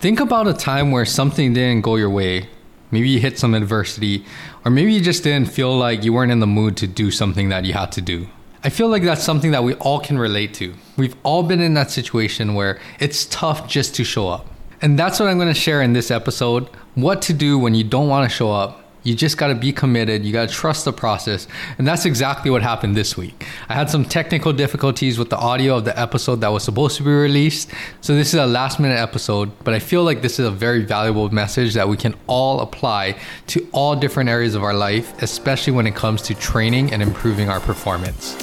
Think about a time where something didn't go your way. Maybe you hit some adversity, or maybe you just didn't feel like you weren't in the mood to do something that you had to do. I feel like that's something that we all can relate to. We've all been in that situation where it's tough just to show up. And that's what I'm going to share in this episode what to do when you don't want to show up you just got to be committed. You got to trust the process. And that's exactly what happened this week. I had some technical difficulties with the audio of the episode that was supposed to be released. So this is a last minute episode, but I feel like this is a very valuable message that we can all apply to all different areas of our life, especially when it comes to training and improving our performance.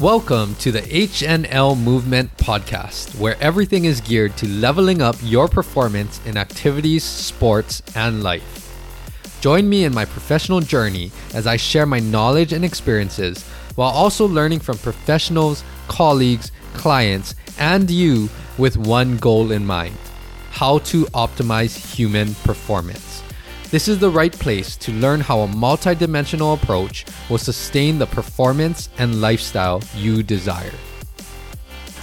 Welcome to the HNL Movement Podcast, where everything is geared to leveling up your performance in activities, sports, and life. Join me in my professional journey as I share my knowledge and experiences while also learning from professionals, colleagues, clients, and you with one goal in mind how to optimize human performance. This is the right place to learn how a multidimensional approach will sustain the performance and lifestyle you desire.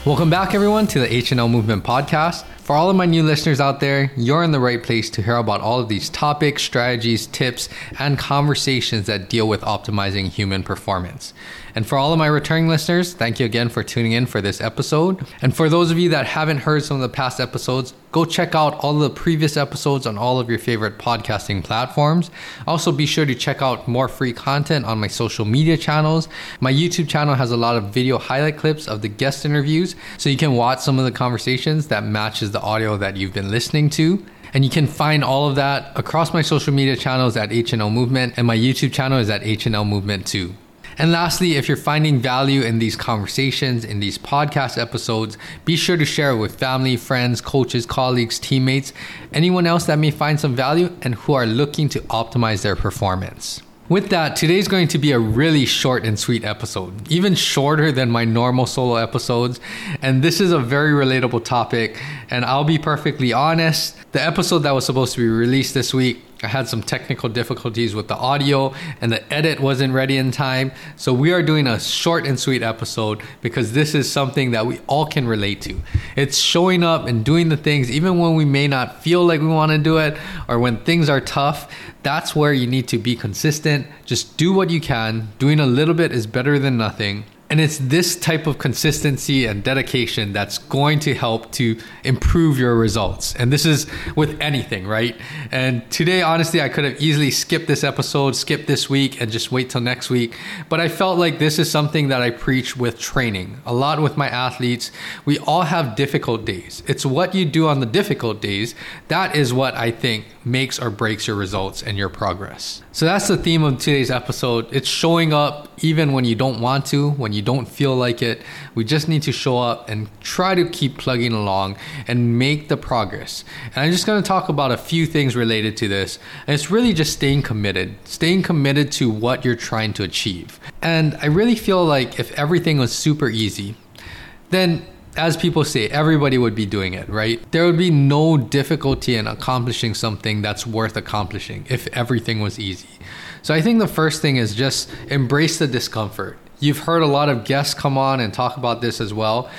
Welcome back, everyone, to the HNL Movement Podcast. For all of my new listeners out there, you're in the right place to hear about all of these topics, strategies, tips, and conversations that deal with optimizing human performance. And for all of my returning listeners, thank you again for tuning in for this episode. And for those of you that haven't heard some of the past episodes, go check out all of the previous episodes on all of your favorite podcasting platforms. Also, be sure to check out more free content on my social media channels. My YouTube channel has a lot of video highlight clips of the guest interviews, so you can watch some of the conversations that matches the audio that you've been listening to. And you can find all of that across my social media channels at HNL Movement, and my YouTube channel is at HNL Movement too. And lastly, if you're finding value in these conversations, in these podcast episodes, be sure to share it with family, friends, coaches, colleagues, teammates, anyone else that may find some value and who are looking to optimize their performance. With that, today's going to be a really short and sweet episode, even shorter than my normal solo episodes. And this is a very relatable topic. And I'll be perfectly honest, the episode that was supposed to be released this week I had some technical difficulties with the audio and the edit wasn't ready in time. So we are doing a short and sweet episode because this is something that we all can relate to. It's showing up and doing the things even when we may not feel like we want to do it or when things are tough. That's where you need to be consistent. Just do what you can. Doing a little bit is better than nothing. And it's this type of consistency and dedication that's going to help to improve your results. And this is with anything, right? And today, honestly, I could have easily skipped this episode, skipped this week, and just wait till next week. But I felt like this is something that I preach with training a lot with my athletes. We all have difficult days. It's what you do on the difficult days that is what I think makes or breaks your results and your progress. So that's the theme of today's episode. It's showing up even when you don't want to, when you don't feel like it. We just need to show up and try to keep plugging along and make the progress. And I'm just going to talk about a few things related to this. And it's really just staying committed, staying committed to what you're trying to achieve. And I really feel like if everything was super easy, then as people say, everybody would be doing it, right? There would be no difficulty in accomplishing something that's worth accomplishing if everything was easy. So I think the first thing is just embrace the discomfort. You've heard a lot of guests come on and talk about this as well.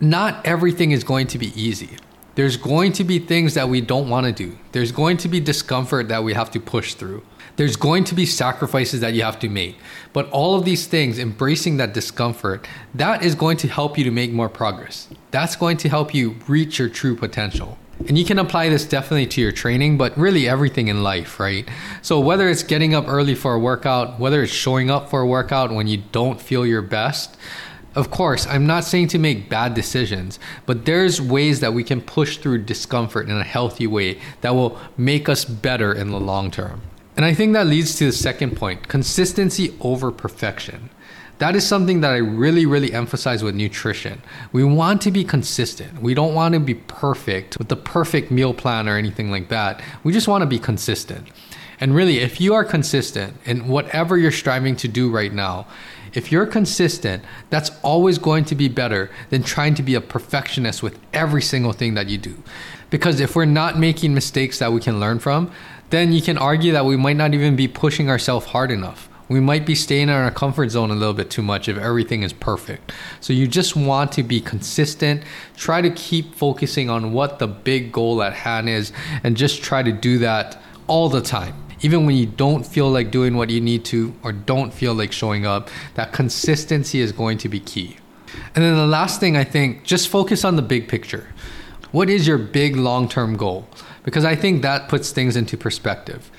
Not everything is going to be easy. There's going to be things that we don't want to do. There's going to be discomfort that we have to push through. There's going to be sacrifices that you have to make. But all of these things, embracing that discomfort, that is going to help you to make more progress. That's going to help you reach your true potential. And you can apply this definitely to your training, but really everything in life, right? So, whether it's getting up early for a workout, whether it's showing up for a workout when you don't feel your best, of course, I'm not saying to make bad decisions, but there's ways that we can push through discomfort in a healthy way that will make us better in the long term. And I think that leads to the second point consistency over perfection. That is something that I really, really emphasize with nutrition. We want to be consistent. We don't want to be perfect with the perfect meal plan or anything like that. We just want to be consistent. And really, if you are consistent in whatever you're striving to do right now, if you're consistent, that's always going to be better than trying to be a perfectionist with every single thing that you do. Because if we're not making mistakes that we can learn from, then you can argue that we might not even be pushing ourselves hard enough. We might be staying in our comfort zone a little bit too much if everything is perfect. So you just want to be consistent, try to keep focusing on what the big goal at hand is, and just try to do that all the time even when you don't feel like doing what you need to or don't feel like showing up, that consistency is going to be key. And then the last thing I think, just focus on the big picture. What is your big long term goal? Because I think that puts things into perspective.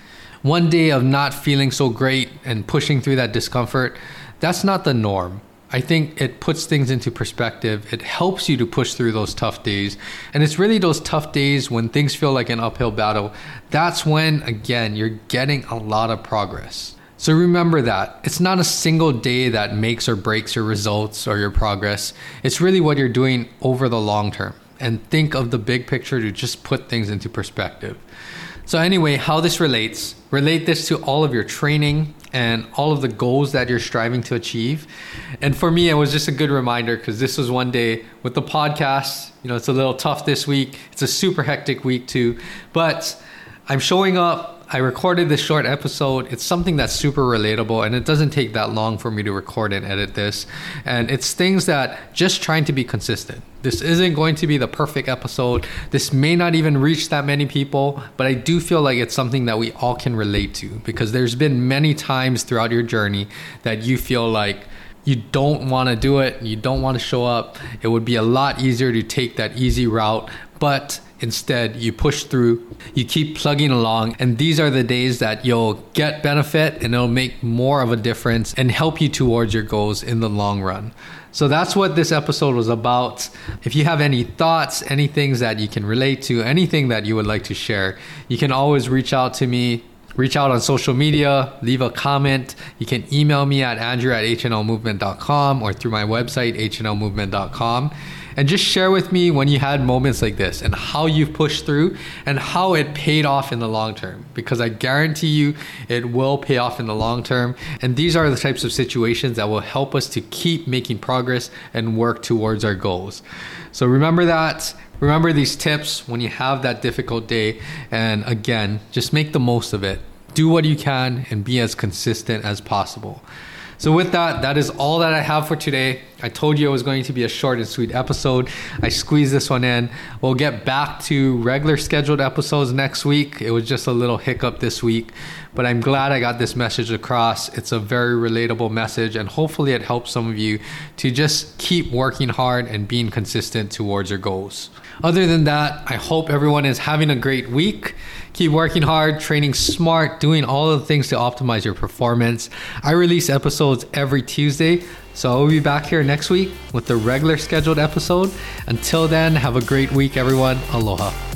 One day of not feeling so great and pushing through that discomfort, that's not the norm. I think it puts things into perspective. It helps you to push through those tough days. And it's really those tough days when things feel like an uphill battle. That's when, again, you're getting a lot of progress. So remember that. It's not a single day that makes or breaks your results or your progress. It's really what you're doing over the long term. And think of the big picture to just put things into perspective. So, anyway, how this relates relate this to all of your training, and all of the goals that you're striving to achieve. And for me, it was just a good reminder because this was one day with the podcast. You know, it's a little tough this week. It's a super hectic week too, but I'm showing up. I recorded this short episode. It's something that's super relatable and it doesn't take that long for me to record and edit this. And it's things that just trying to be consistent. This isn't going to be the perfect episode. This may not even reach that many people, but I do feel like it's something that we all can relate to because there's been many times throughout your journey that you feel like you don't want to do it, you don't want to show up. It would be a lot easier to take that easy route, but Instead, you push through, you keep plugging along, and these are the days that you'll get benefit and it'll make more of a difference and help you towards your goals in the long run. So that's what this episode was about. If you have any thoughts, any things that you can relate to, anything that you would like to share, you can always reach out to me. Reach out on social media, leave a comment. You can email me at andrew at hnlmovement.com or through my website, hnlmovement.com and just share with me when you had moments like this and how you've pushed through and how it paid off in the long term because I guarantee you it will pay off in the long term and these are the types of situations that will help us to keep making progress and work towards our goals. So remember that remember these tips when you have that difficult day and again just make the most of it. Do what you can and be as consistent as possible. So, with that, that is all that I have for today. I told you it was going to be a short and sweet episode. I squeezed this one in. We'll get back to regular scheduled episodes next week. It was just a little hiccup this week, but I'm glad I got this message across. It's a very relatable message, and hopefully, it helps some of you to just keep working hard and being consistent towards your goals. Other than that, I hope everyone is having a great week. Keep working hard, training smart, doing all the things to optimize your performance. I release episodes every Tuesday, so I'll be back here next week with the regular scheduled episode. Until then, have a great week, everyone. Aloha.